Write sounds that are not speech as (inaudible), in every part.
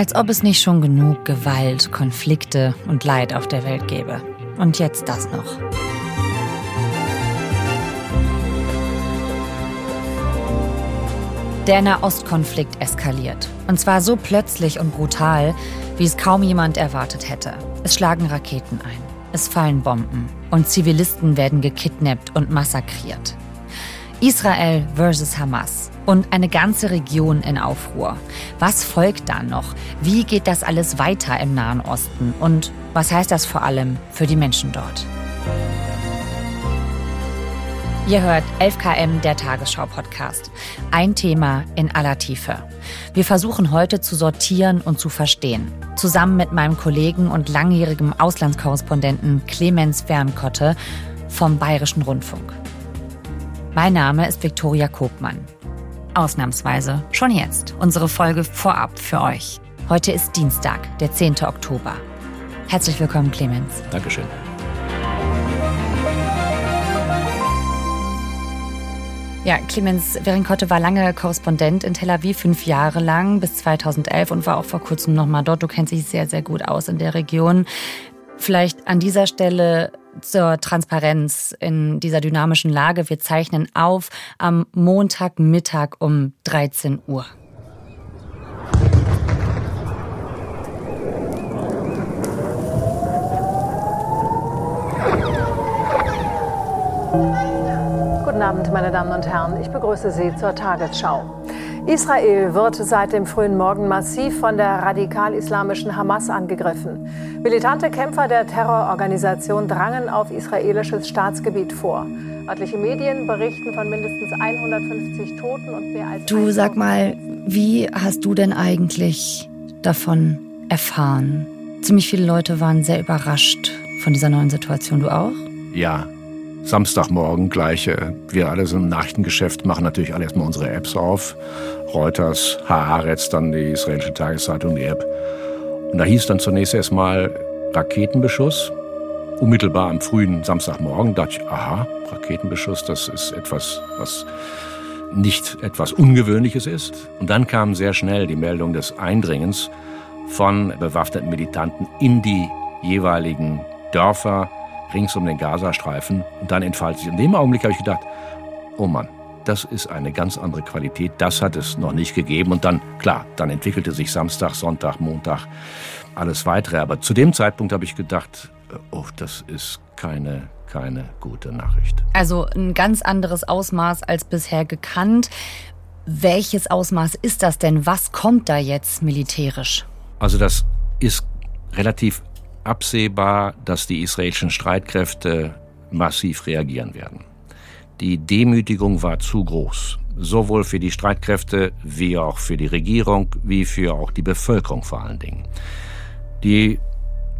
Als ob es nicht schon genug Gewalt, Konflikte und Leid auf der Welt gäbe. Und jetzt das noch. Der Nahostkonflikt eskaliert. Und zwar so plötzlich und brutal, wie es kaum jemand erwartet hätte. Es schlagen Raketen ein, es fallen Bomben und Zivilisten werden gekidnappt und massakriert. Israel versus Hamas und eine ganze Region in Aufruhr. Was folgt dann noch? Wie geht das alles weiter im Nahen Osten? Und was heißt das vor allem für die Menschen dort? Ihr hört 11KM, der Tagesschau-Podcast. Ein Thema in aller Tiefe. Wir versuchen heute zu sortieren und zu verstehen. Zusammen mit meinem Kollegen und langjährigen Auslandskorrespondenten Clemens Fernkotte vom Bayerischen Rundfunk. Mein Name ist Viktoria Kobmann. Ausnahmsweise schon jetzt unsere Folge vorab für euch. Heute ist Dienstag, der 10. Oktober. Herzlich willkommen, Clemens. Dankeschön. Ja, Clemens Werinkotte war lange Korrespondent in Tel Aviv, fünf Jahre lang, bis 2011 und war auch vor kurzem nochmal dort. Du kennst dich sehr, sehr gut aus in der Region. Vielleicht an dieser Stelle zur Transparenz in dieser dynamischen Lage. Wir zeichnen auf am Montagmittag um 13 Uhr. Guten Abend, meine Damen und Herren. Ich begrüße Sie zur Tagesschau. Israel wird seit dem frühen Morgen massiv von der radikal-islamischen Hamas angegriffen. Militante Kämpfer der Terrororganisation drangen auf israelisches Staatsgebiet vor. Örtliche Medien berichten von mindestens 150 Toten und mehr als. Du sag mal, wie hast du denn eigentlich davon erfahren? Ziemlich viele Leute waren sehr überrascht von dieser neuen Situation. Du auch? Ja, Samstagmorgen gleich. Äh, wir alle sind im Nachrichtengeschäft, machen natürlich alle erstmal unsere Apps auf. Reuters, Haaretz, dann die israelische Tageszeitung, die App. Und da hieß dann zunächst erstmal Raketenbeschuss. Unmittelbar am frühen Samstagmorgen dachte ich, aha, Raketenbeschuss, das ist etwas, was nicht etwas Ungewöhnliches ist. Und dann kam sehr schnell die Meldung des Eindringens von bewaffneten Militanten in die jeweiligen Dörfer, rings um den Gazastreifen. Und dann entfaltet sich. In dem Augenblick habe ich gedacht, oh Mann, das ist eine ganz andere Qualität. Das hat es noch nicht gegeben. Und dann, klar, dann entwickelte sich Samstag, Sonntag, Montag alles weitere. Aber zu dem Zeitpunkt habe ich gedacht, oh, das ist keine, keine gute Nachricht. Also ein ganz anderes Ausmaß als bisher gekannt. Welches Ausmaß ist das denn? Was kommt da jetzt militärisch? Also das ist relativ absehbar, dass die israelischen Streitkräfte massiv reagieren werden. Die Demütigung war zu groß, sowohl für die Streitkräfte wie auch für die Regierung, wie für auch die Bevölkerung vor allen Dingen. Die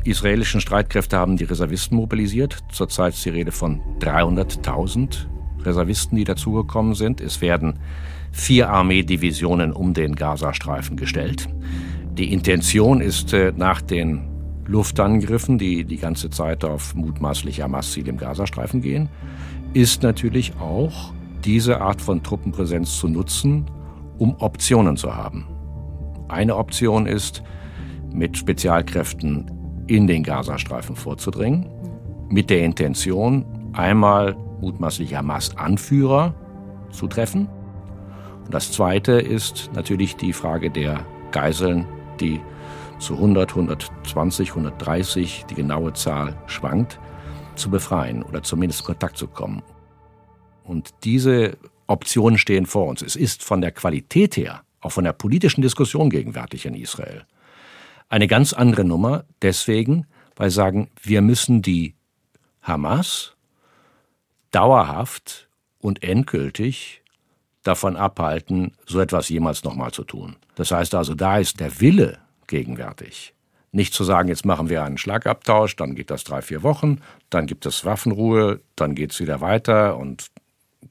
israelischen Streitkräfte haben die Reservisten mobilisiert. Zurzeit ist die Rede von 300.000 Reservisten, die dazugekommen sind. Es werden vier Armeedivisionen um den Gazastreifen gestellt. Die Intention ist äh, nach den Luftangriffen, die die ganze Zeit auf mutmaßlich Hamas-Ziele im Gazastreifen gehen, ist natürlich auch diese Art von Truppenpräsenz zu nutzen, um Optionen zu haben. Eine Option ist, mit Spezialkräften in den Gazastreifen vorzudringen, mit der Intention, einmal mutmaßlich Hamas-Anführer zu treffen. Und das Zweite ist natürlich die Frage der Geiseln, die zu 100, 120, 130, die genaue Zahl schwankt, zu befreien oder zumindest in Kontakt zu kommen. Und diese Optionen stehen vor uns. Es ist von der Qualität her, auch von der politischen Diskussion gegenwärtig in Israel, eine ganz andere Nummer. Deswegen, weil sagen, wir müssen die Hamas dauerhaft und endgültig davon abhalten, so etwas jemals nochmal zu tun. Das heißt also, da ist der Wille gegenwärtig. Nicht zu sagen, jetzt machen wir einen Schlagabtausch, dann geht das drei, vier Wochen, dann gibt es Waffenruhe, dann geht es wieder weiter und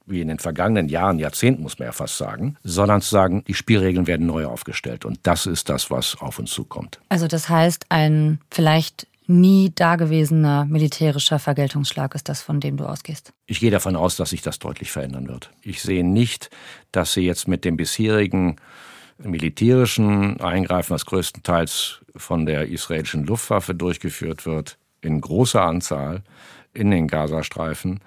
wie in den vergangenen Jahren, Jahrzehnten muss man ja fast sagen, sondern zu sagen, die Spielregeln werden neu aufgestellt. Und das ist das, was auf uns zukommt. Also das heißt, ein vielleicht nie dagewesener militärischer Vergeltungsschlag ist das, von dem du ausgehst? Ich gehe davon aus, dass sich das deutlich verändern wird. Ich sehe nicht, dass sie jetzt mit dem bisherigen militärischen Eingreifen, was größtenteils von der israelischen Luftwaffe durchgeführt wird, in großer Anzahl in den Gazastreifen,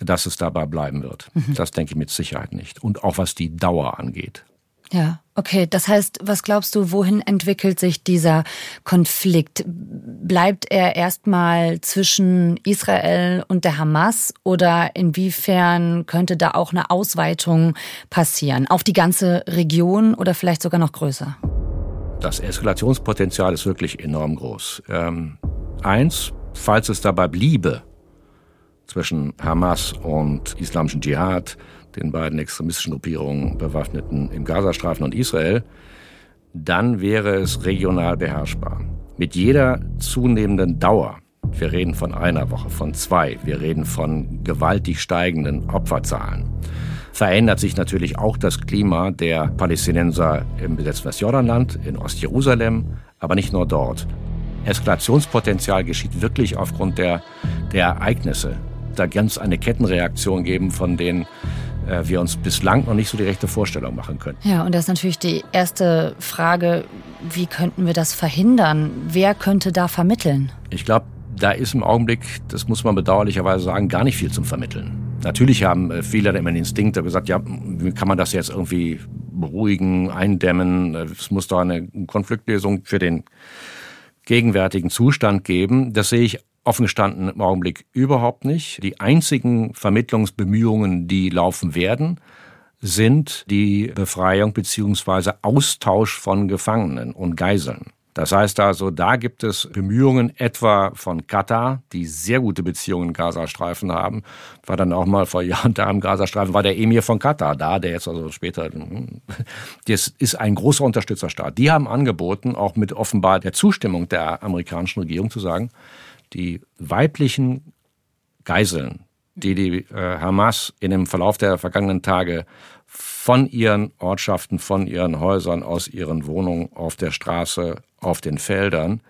dass es dabei bleiben wird. Mhm. Das denke ich mit Sicherheit nicht. Und auch was die Dauer angeht. Ja, okay. Das heißt, was glaubst du, wohin entwickelt sich dieser Konflikt? Bleibt er erstmal zwischen Israel und der Hamas oder inwiefern könnte da auch eine Ausweitung passieren? Auf die ganze Region oder vielleicht sogar noch größer? Das Eskalationspotenzial ist wirklich enorm groß. Ähm, eins, falls es dabei bliebe, zwischen Hamas und islamischen Dschihad, den beiden extremistischen Gruppierungen Bewaffneten im Gazastreifen und Israel, dann wäre es regional beherrschbar. Mit jeder zunehmenden Dauer, wir reden von einer Woche, von zwei, wir reden von gewaltig steigenden Opferzahlen, verändert sich natürlich auch das Klima der Palästinenser im besetzten Westjordanland, in Ostjerusalem, aber nicht nur dort. Eskalationspotenzial geschieht wirklich aufgrund der, der Ereignisse. Da ganz eine Kettenreaktion geben, von denen wir uns bislang noch nicht so die rechte Vorstellung machen können. Ja, und das ist natürlich die erste Frage, wie könnten wir das verhindern? Wer könnte da vermitteln? Ich glaube, da ist im Augenblick, das muss man bedauerlicherweise sagen, gar nicht viel zum Vermitteln. Natürlich haben äh, viele immer den Instinkt gesagt, ja, wie kann man das jetzt irgendwie beruhigen, eindämmen? Es muss da eine Konfliktlösung für den gegenwärtigen Zustand geben. Das sehe ich offen gestanden im Augenblick überhaupt nicht. Die einzigen Vermittlungsbemühungen, die laufen werden, sind die Befreiung bzw. Austausch von Gefangenen und Geiseln. Das heißt also, da gibt es Bemühungen etwa von Katar, die sehr gute Beziehungen im Gazastreifen haben. War dann auch mal vor Jahren da im Gazastreifen, war der Emir von Katar da, der jetzt also später, das ist ein großer Unterstützerstaat. Die haben angeboten, auch mit offenbar der Zustimmung der amerikanischen Regierung zu sagen, die weiblichen Geiseln, die die äh, Hamas in dem Verlauf der vergangenen Tage von ihren Ortschaften, von ihren Häusern, aus ihren Wohnungen, auf der Straße, auf den Feldern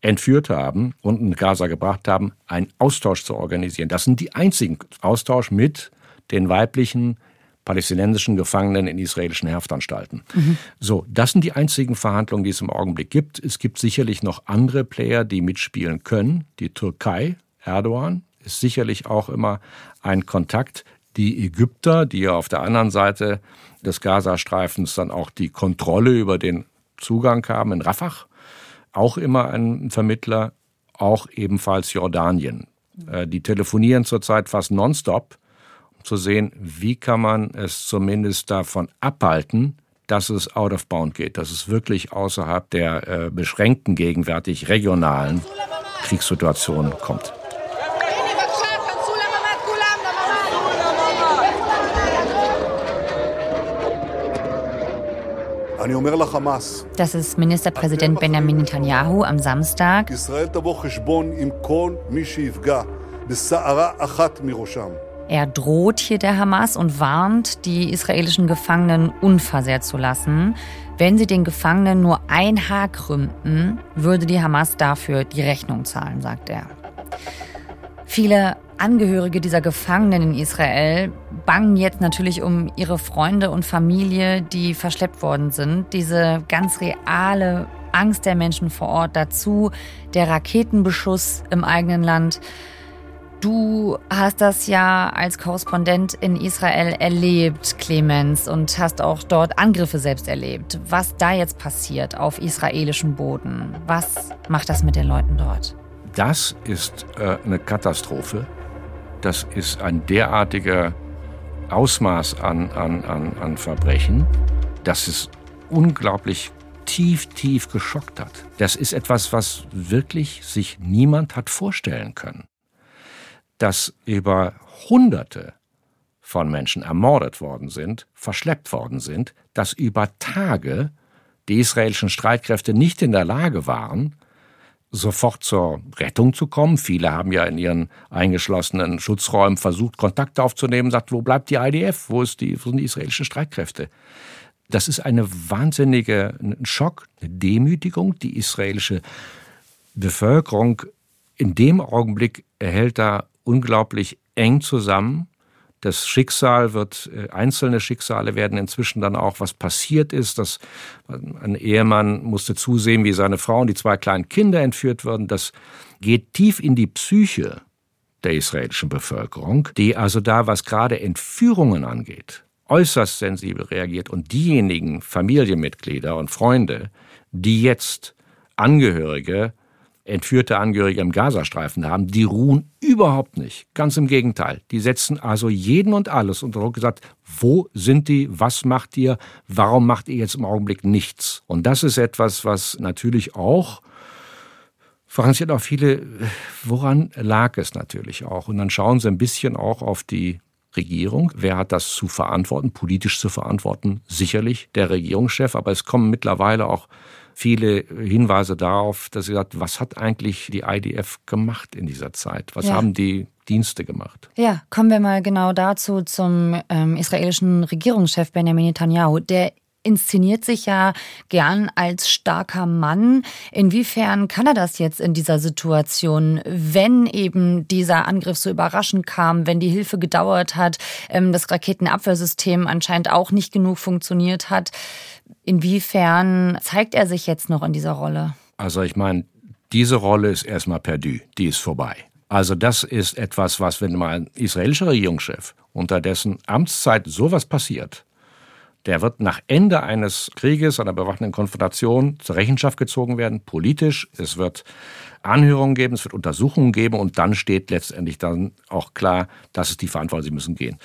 entführt haben und in Gaza gebracht haben, einen Austausch zu organisieren. Das sind die einzigen Austausch mit den weiblichen palästinensischen Gefangenen in israelischen Haftanstalten. Mhm. So, das sind die einzigen Verhandlungen, die es im Augenblick gibt. Es gibt sicherlich noch andere Player, die mitspielen können. Die Türkei, Erdogan, ist sicherlich auch immer ein Kontakt. Die Ägypter, die ja auf der anderen Seite des Gazastreifens dann auch die Kontrolle über den Zugang haben in Rafah, auch immer ein Vermittler, auch ebenfalls Jordanien. Äh, die telefonieren zurzeit fast nonstop zu sehen, wie kann man es zumindest davon abhalten, dass es out of bound geht, dass es wirklich außerhalb der äh, beschränkten gegenwärtig regionalen Kriegssituation kommt. Das ist Ministerpräsident Benjamin Netanyahu am Samstag. Er droht hier der Hamas und warnt, die israelischen Gefangenen unversehrt zu lassen. Wenn sie den Gefangenen nur ein Haar krümmten, würde die Hamas dafür die Rechnung zahlen, sagt er. Viele Angehörige dieser Gefangenen in Israel bangen jetzt natürlich um ihre Freunde und Familie, die verschleppt worden sind. Diese ganz reale Angst der Menschen vor Ort dazu, der Raketenbeschuss im eigenen Land. Du hast das ja als Korrespondent in Israel erlebt, Clemens, und hast auch dort Angriffe selbst erlebt. Was da jetzt passiert auf israelischem Boden, was macht das mit den Leuten dort? Das ist äh, eine Katastrophe. Das ist ein derartiger Ausmaß an, an, an, an Verbrechen, dass es unglaublich tief, tief geschockt hat. Das ist etwas, was wirklich sich niemand hat vorstellen können dass über Hunderte von Menschen ermordet worden sind, verschleppt worden sind, dass über Tage die israelischen Streitkräfte nicht in der Lage waren, sofort zur Rettung zu kommen. Viele haben ja in ihren eingeschlossenen Schutzräumen versucht, Kontakt aufzunehmen, sagt, wo bleibt die IDF? Wo, die, wo sind die israelischen Streitkräfte? Das ist eine wahnsinnige ein Schock, eine Demütigung. Die israelische Bevölkerung in dem Augenblick erhält da unglaublich eng zusammen. Das Schicksal wird, äh, einzelne Schicksale werden inzwischen dann auch, was passiert ist, dass ein Ehemann musste zusehen, wie seine Frau und die zwei kleinen Kinder entführt wurden. Das geht tief in die Psyche der israelischen Bevölkerung, die also da, was gerade Entführungen angeht, äußerst sensibel reagiert. Und diejenigen Familienmitglieder und Freunde, die jetzt Angehörige, entführte Angehörige im Gazastreifen haben, die ruhen überhaupt nicht. Ganz im Gegenteil. Die setzen also jeden und alles unter Druck gesagt, wo sind die, was macht ihr, warum macht ihr jetzt im Augenblick nichts? Und das ist etwas, was natürlich auch Franz auch viele, woran lag es natürlich auch? Und dann schauen sie ein bisschen auch auf die Regierung. Wer hat das zu verantworten, politisch zu verantworten? Sicherlich der Regierungschef, aber es kommen mittlerweile auch viele Hinweise darauf, dass sie sagt, was hat eigentlich die IDF gemacht in dieser Zeit? Was ja. haben die Dienste gemacht? Ja, kommen wir mal genau dazu zum ähm, israelischen Regierungschef Benjamin Netanyahu. Der inszeniert sich ja gern als starker Mann. Inwiefern kann er das jetzt in dieser Situation, wenn eben dieser Angriff so überraschend kam, wenn die Hilfe gedauert hat, ähm, das Raketenabwehrsystem anscheinend auch nicht genug funktioniert hat? Inwiefern zeigt er sich jetzt noch in dieser Rolle? Also ich meine, diese Rolle ist erstmal perdu, die ist vorbei. Also das ist etwas, was, wenn mal ein israelischer Regierungschef unter dessen Amtszeit sowas passiert, der wird nach Ende eines Krieges, einer bewaffneten Konfrontation zur Rechenschaft gezogen werden, politisch. Es wird Anhörungen geben, es wird Untersuchungen geben und dann steht letztendlich dann auch klar, das ist die Verantwortung, sie müssen gehen.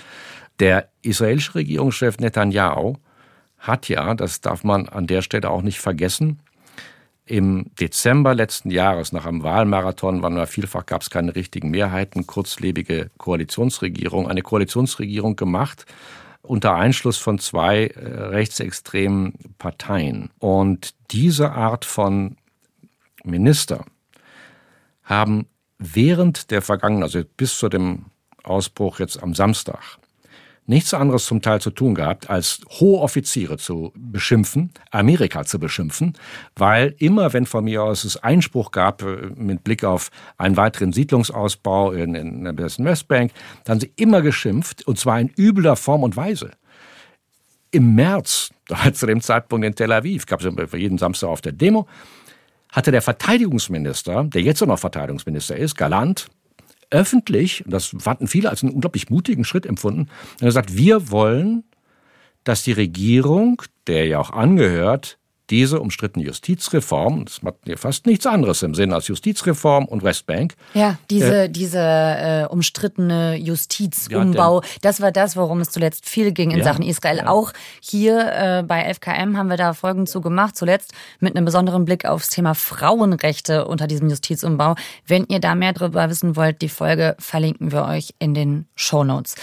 Der israelische Regierungschef Netanyahu hat ja, das darf man an der Stelle auch nicht vergessen, im Dezember letzten Jahres, nach einem Wahlmarathon, wann war vielfach gab es keine richtigen Mehrheiten, kurzlebige Koalitionsregierung, eine Koalitionsregierung gemacht, unter Einschluss von zwei äh, rechtsextremen Parteien. Und diese Art von Minister haben während der vergangenen, also bis zu dem Ausbruch jetzt am Samstag, nichts anderes zum Teil zu tun gehabt, als hohe Offiziere zu beschimpfen, Amerika zu beschimpfen, weil immer, wenn von mir aus es Einspruch gab äh, mit Blick auf einen weiteren Siedlungsausbau in, in der Westbank, dann sie immer geschimpft, und zwar in übler Form und Weise. Im März, (laughs) zu dem Zeitpunkt in Tel Aviv, gab es jeden Samstag auf der Demo, hatte der Verteidigungsminister, der jetzt auch noch Verteidigungsminister ist, Galant, öffentlich, und das fanden viele als einen unglaublich mutigen Schritt empfunden, er sagt, wir wollen, dass die Regierung, der ja auch angehört, diese umstrittene Justizreform, das macht ja fast nichts anderes im Sinn als Justizreform und Westbank. Ja, diese, äh, diese äh, umstrittene Justizumbau, ja, das war das, worum es zuletzt viel ging in ja, Sachen Israel. Ja. Auch hier äh, bei FKM haben wir da Folgen zu gemacht, zuletzt mit einem besonderen Blick aufs Thema Frauenrechte unter diesem Justizumbau. Wenn ihr da mehr darüber wissen wollt, die Folge verlinken wir euch in den Show Notes.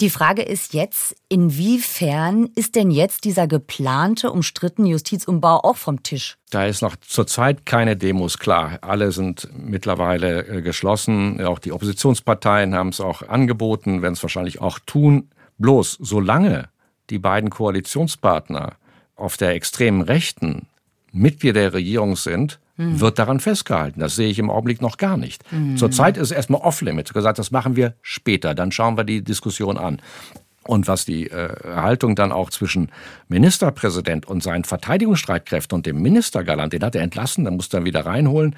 Die Frage ist jetzt, inwiefern ist denn jetzt dieser geplante, umstrittene Justizumbau auch vom Tisch? Da ist noch zurzeit keine Demos klar. Alle sind mittlerweile äh, geschlossen. Auch die Oppositionsparteien haben es auch angeboten, werden es wahrscheinlich auch tun. Bloß solange die beiden Koalitionspartner auf der extremen Rechten Mitglieder der Regierung sind, mhm. wird daran festgehalten. Das sehe ich im Augenblick noch gar nicht. Mhm. Zurzeit ist es erstmal off-limit. Gesagt, das machen wir später. Dann schauen wir die Diskussion an. Und was die äh, Haltung dann auch zwischen Ministerpräsident und seinen Verteidigungsstreitkräften und dem Ministergalant, den hat er entlassen, dann muss er wieder reinholen.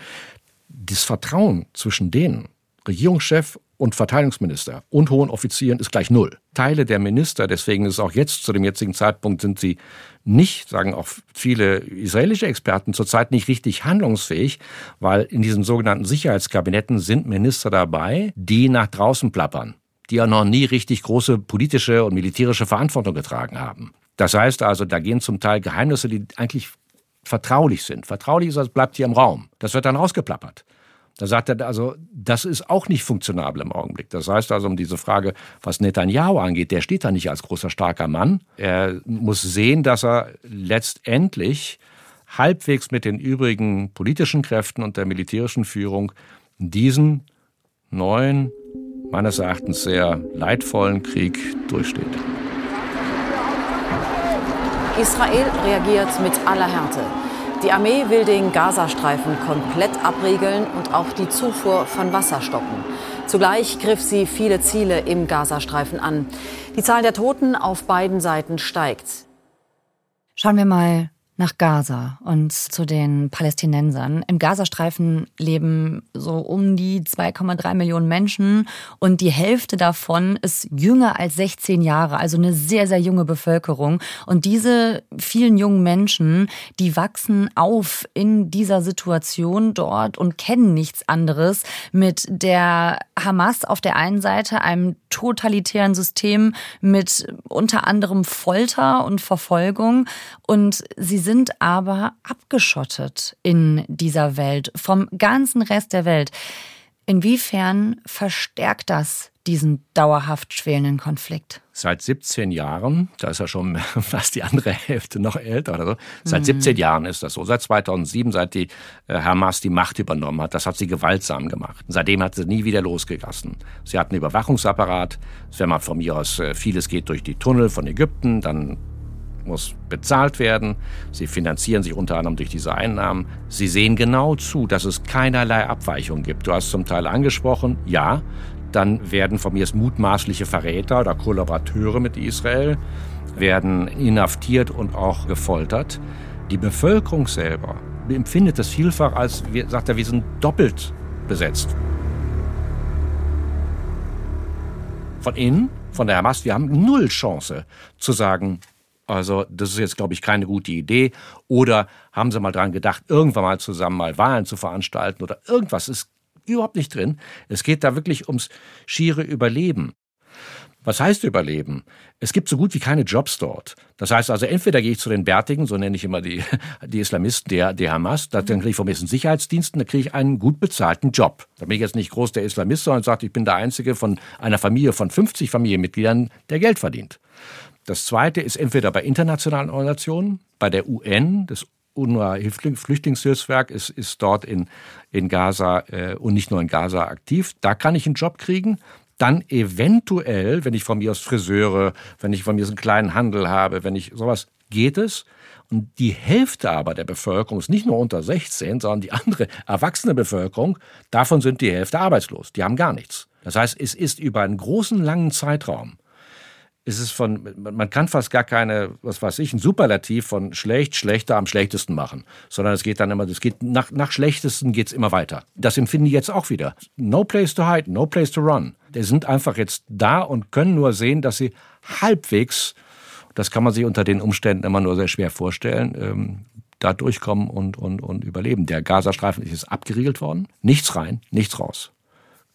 Das Vertrauen zwischen denen, Regierungschef und Verteidigungsminister und hohen Offizieren ist gleich null. Teile der Minister, deswegen ist auch jetzt zu dem jetzigen Zeitpunkt sind sie nicht, sagen auch viele israelische Experten, zurzeit nicht richtig handlungsfähig, weil in diesen sogenannten Sicherheitskabinetten sind Minister dabei, die nach draußen plappern, die ja noch nie richtig große politische und militärische Verantwortung getragen haben. Das heißt also, da gehen zum Teil Geheimnisse, die eigentlich vertraulich sind. Vertraulich ist, das bleibt hier im Raum. Das wird dann rausgeplappert. Da sagt er also, das ist auch nicht funktionabel im Augenblick. Das heißt also, um diese Frage, was Netanyahu angeht, der steht da nicht als großer, starker Mann. Er muss sehen, dass er letztendlich halbwegs mit den übrigen politischen Kräften und der militärischen Führung diesen neuen, meines Erachtens sehr leidvollen Krieg durchsteht. Israel reagiert mit aller Härte. Die Armee will den Gazastreifen komplett abriegeln und auch die Zufuhr von Wasser stoppen. Zugleich griff sie viele Ziele im Gazastreifen an. Die Zahl der Toten auf beiden Seiten steigt. Schauen wir mal nach Gaza und zu den Palästinensern. Im Gazastreifen leben so um die 2,3 Millionen Menschen und die Hälfte davon ist jünger als 16 Jahre, also eine sehr, sehr junge Bevölkerung. Und diese vielen jungen Menschen, die wachsen auf in dieser Situation dort und kennen nichts anderes mit der Hamas auf der einen Seite, einem totalitären System mit unter anderem Folter und Verfolgung und sie sind aber abgeschottet in dieser Welt vom ganzen Rest der Welt. Inwiefern verstärkt das diesen dauerhaft schwelenden Konflikt? Seit 17 Jahren, da ist ja schon (laughs) fast die andere Hälfte noch älter oder so, seit mhm. 17 Jahren ist das so. Seit 2007, seit die äh, Hamas die Macht übernommen hat, das hat sie gewaltsam gemacht. Seitdem hat sie nie wieder losgelassen. Sie hat einen Überwachungsapparat, wenn man von mir aus, äh, vieles geht durch die Tunnel von Ägypten, dann muss bezahlt werden. Sie finanzieren sich unter anderem durch diese Einnahmen. Sie sehen genau zu, dass es keinerlei Abweichung gibt. Du hast zum Teil angesprochen, ja, dann werden von mir mutmaßliche Verräter oder Kollaborateure mit Israel werden inhaftiert und auch gefoltert. Die Bevölkerung selber empfindet das vielfach als, sagt er, wir sind doppelt besetzt. Von innen, von der Hamas, wir haben null Chance zu sagen, also das ist jetzt, glaube ich, keine gute Idee. Oder haben Sie mal dran gedacht, irgendwann mal zusammen mal Wahlen zu veranstalten oder irgendwas ist überhaupt nicht drin. Es geht da wirklich ums schiere Überleben. Was heißt Überleben? Es gibt so gut wie keine Jobs dort. Das heißt also, entweder gehe ich zu den Bärtigen, so nenne ich immer die, (laughs) die Islamisten der, der Hamas, dann kriege ich vom nächsten Sicherheitsdiensten, dann kriege ich einen gut bezahlten Job. Da bin ich jetzt nicht groß der Islamist, sondern sage, ich bin der Einzige von einer Familie von 50 Familienmitgliedern, der Geld verdient. Das zweite ist entweder bei internationalen Organisationen, bei der UN, das UNRWA-Flüchtlingshilfswerk ist, ist dort in, in Gaza äh, und nicht nur in Gaza aktiv. Da kann ich einen Job kriegen. Dann eventuell, wenn ich von mir aus Friseure, wenn ich von mir aus einen kleinen Handel habe, wenn ich sowas, geht es. Und die Hälfte aber der Bevölkerung ist nicht nur unter 16, sondern die andere erwachsene Bevölkerung, davon sind die Hälfte arbeitslos. Die haben gar nichts. Das heißt, es ist über einen großen, langen Zeitraum ist es von, man kann fast gar keine, was weiß ich, ein Superlativ von schlecht, schlechter am schlechtesten machen, sondern es geht dann immer, es geht nach, nach schlechtesten geht's immer weiter. Das empfinden die jetzt auch wieder. No place to hide, no place to run. Die sind einfach jetzt da und können nur sehen, dass sie halbwegs, das kann man sich unter den Umständen immer nur sehr schwer vorstellen, ähm, da durchkommen und, und, und überleben. Der Gazastreifen ist jetzt abgeriegelt worden. Nichts rein, nichts raus.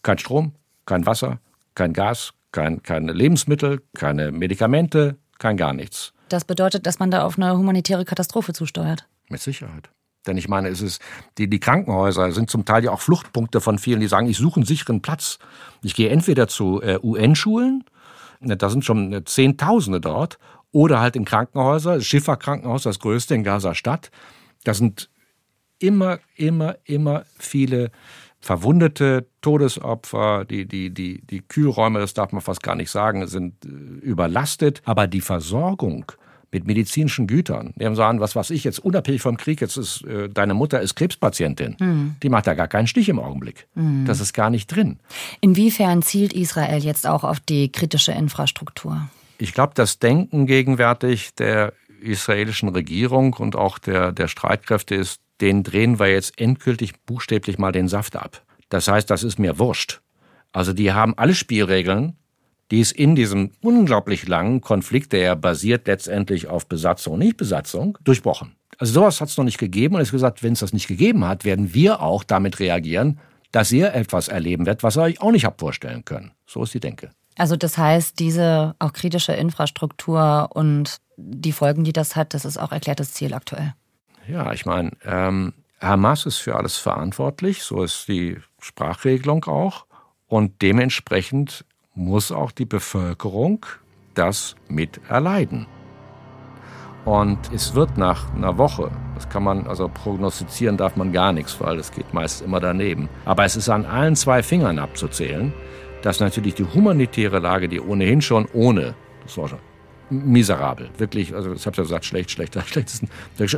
Kein Strom, kein Wasser, kein Gas, kein, keine Lebensmittel, keine Medikamente, kein gar nichts. Das bedeutet, dass man da auf eine humanitäre Katastrophe zusteuert. Mit Sicherheit. Denn ich meine, es ist, die, die Krankenhäuser sind zum Teil ja auch Fluchtpunkte von vielen, die sagen, ich suche einen sicheren Platz. Ich gehe entweder zu äh, UN-Schulen, ne, da sind schon äh, Zehntausende dort, oder halt in Krankenhäuser, das Schiffer-Krankenhaus, das größte in Gaza-Stadt. Da sind immer, immer, immer viele Verwundete, Todesopfer, die, die, die, die Kühlräume, das darf man fast gar nicht sagen, sind äh, überlastet. Aber die Versorgung mit medizinischen Gütern, die haben sagen, was weiß ich, jetzt unabhängig vom Krieg, jetzt ist äh, deine Mutter ist Krebspatientin, mhm. die macht da gar keinen Stich im Augenblick. Mhm. Das ist gar nicht drin. Inwiefern zielt Israel jetzt auch auf die kritische Infrastruktur? Ich glaube, das Denken gegenwärtig der israelischen Regierung und auch der, der Streitkräfte ist den drehen wir jetzt endgültig buchstäblich mal den Saft ab. Das heißt, das ist mir wurscht. Also die haben alle Spielregeln, die es in diesem unglaublich langen Konflikt, der ja basiert letztendlich auf Besatzung und Nichtbesatzung, durchbrochen. Also sowas hat es noch nicht gegeben und es gesagt, wenn es das nicht gegeben hat, werden wir auch damit reagieren, dass ihr etwas erleben werdet, was ihr euch auch nicht habt vorstellen können. So ist die Denke. Also das heißt, diese auch kritische Infrastruktur und die Folgen, die das hat, das ist auch erklärtes Ziel aktuell. Ja, ich meine, ähm, Hamas ist für alles verantwortlich, so ist die Sprachregelung auch. Und dementsprechend muss auch die Bevölkerung das mit erleiden. Und es wird nach einer Woche, das kann man, also prognostizieren darf man gar nichts, weil es geht meist immer daneben. Aber es ist an allen zwei Fingern abzuzählen, dass natürlich die humanitäre Lage, die ohnehin schon ohne, das war schon miserabel, wirklich, also ich habe ja gesagt, schlecht, schlechter, (laughs) schlechtesten,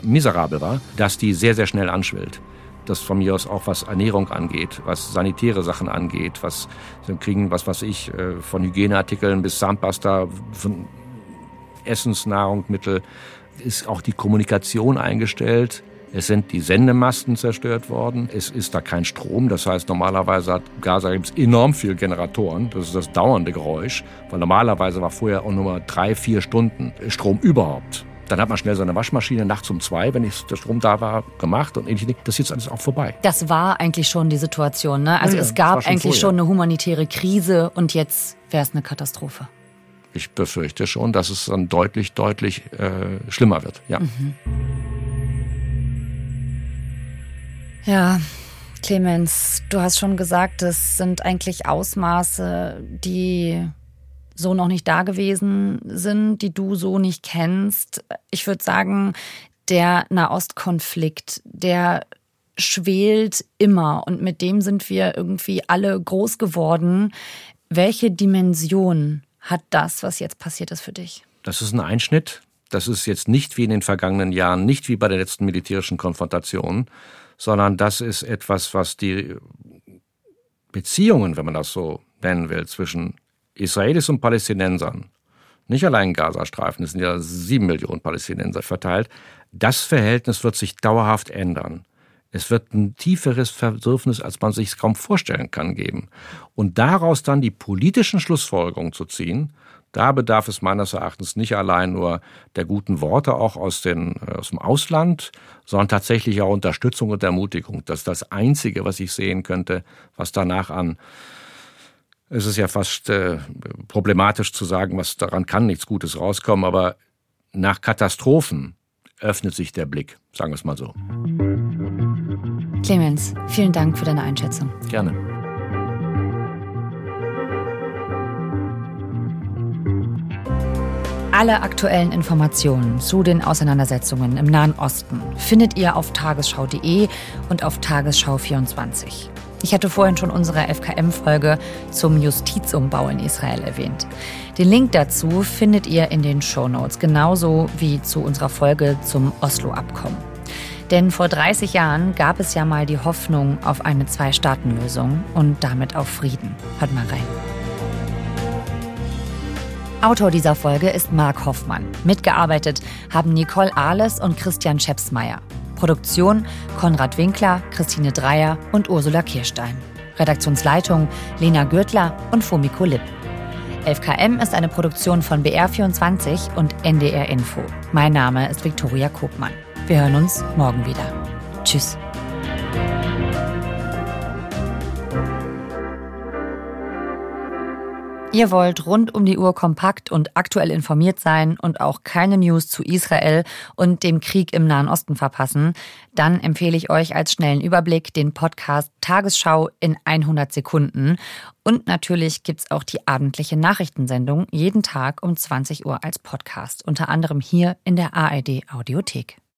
miserabel war, dass die sehr, sehr schnell anschwillt. das von mir aus auch was Ernährung angeht, was sanitäre Sachen angeht, was sie kriegen, was was ich, äh, von Hygieneartikeln bis Zahnpasta, von Essensnahrung, Mittel, ist auch die Kommunikation eingestellt. Es sind die Sendemasten zerstört worden. Es ist da kein Strom. Das heißt, normalerweise hat Gaza enorm viele Generatoren. Das ist das dauernde Geräusch. Weil normalerweise war vorher auch nur mal drei, vier Stunden Strom überhaupt. Dann hat man schnell seine Waschmaschine nachts um zwei, wenn der Strom da war, gemacht und ähnliche Das ist jetzt alles auch vorbei. Das war eigentlich schon die Situation. Ne? Also ja, es gab schon eigentlich vorher. schon eine humanitäre Krise und jetzt wäre es eine Katastrophe. Ich befürchte schon, dass es dann deutlich, deutlich äh, schlimmer wird. Ja. Mhm. Ja, Clemens, du hast schon gesagt, es sind eigentlich Ausmaße, die so noch nicht da gewesen sind, die du so nicht kennst. Ich würde sagen, der Nahostkonflikt, der schwelt immer und mit dem sind wir irgendwie alle groß geworden. Welche Dimension hat das, was jetzt passiert ist für dich? Das ist ein Einschnitt. Das ist jetzt nicht wie in den vergangenen Jahren, nicht wie bei der letzten militärischen Konfrontation, sondern das ist etwas, was die Beziehungen, wenn man das so nennen will, zwischen Israelis und Palästinensern, nicht allein Gazastreifen, es sind ja sieben Millionen Palästinenser verteilt, das Verhältnis wird sich dauerhaft ändern. Es wird ein tieferes Bedürfnis, als man sich kaum vorstellen kann, geben. Und daraus dann die politischen Schlussfolgerungen zu ziehen, da bedarf es meines Erachtens nicht allein nur der guten Worte auch aus, den, äh, aus dem Ausland, sondern tatsächlich auch Unterstützung und Ermutigung. Das ist das Einzige, was ich sehen könnte, was danach an es ist ja fast äh, problematisch zu sagen, was daran kann nichts Gutes rauskommen, aber nach Katastrophen öffnet sich der Blick, sagen wir es mal so. Clemens, vielen Dank für deine Einschätzung. Gerne. Alle aktuellen Informationen zu den Auseinandersetzungen im Nahen Osten findet ihr auf tagesschau.de und auf Tagesschau24. Ich hatte vorhin schon unsere FKM-Folge zum Justizumbau in Israel erwähnt. Den Link dazu findet ihr in den Show Notes, genauso wie zu unserer Folge zum Oslo-Abkommen. Denn vor 30 Jahren gab es ja mal die Hoffnung auf eine Zwei-Staaten-Lösung und damit auf Frieden. Hört mal rein. Autor dieser Folge ist Marc Hoffmann. Mitgearbeitet haben Nicole Ahles und Christian Schepsmeier. Produktion Konrad Winkler, Christine Dreier und Ursula Kirstein. Redaktionsleitung Lena Gürtler und Fumiko Lipp. 11KM ist eine Produktion von BR24 und NDR Info. Mein Name ist Viktoria Kopmann. Wir hören uns morgen wieder. Tschüss. Ihr wollt rund um die Uhr kompakt und aktuell informiert sein und auch keine News zu Israel und dem Krieg im Nahen Osten verpassen, dann empfehle ich euch als schnellen Überblick den Podcast Tagesschau in 100 Sekunden. Und natürlich gibt's auch die abendliche Nachrichtensendung jeden Tag um 20 Uhr als Podcast, unter anderem hier in der ARD Audiothek.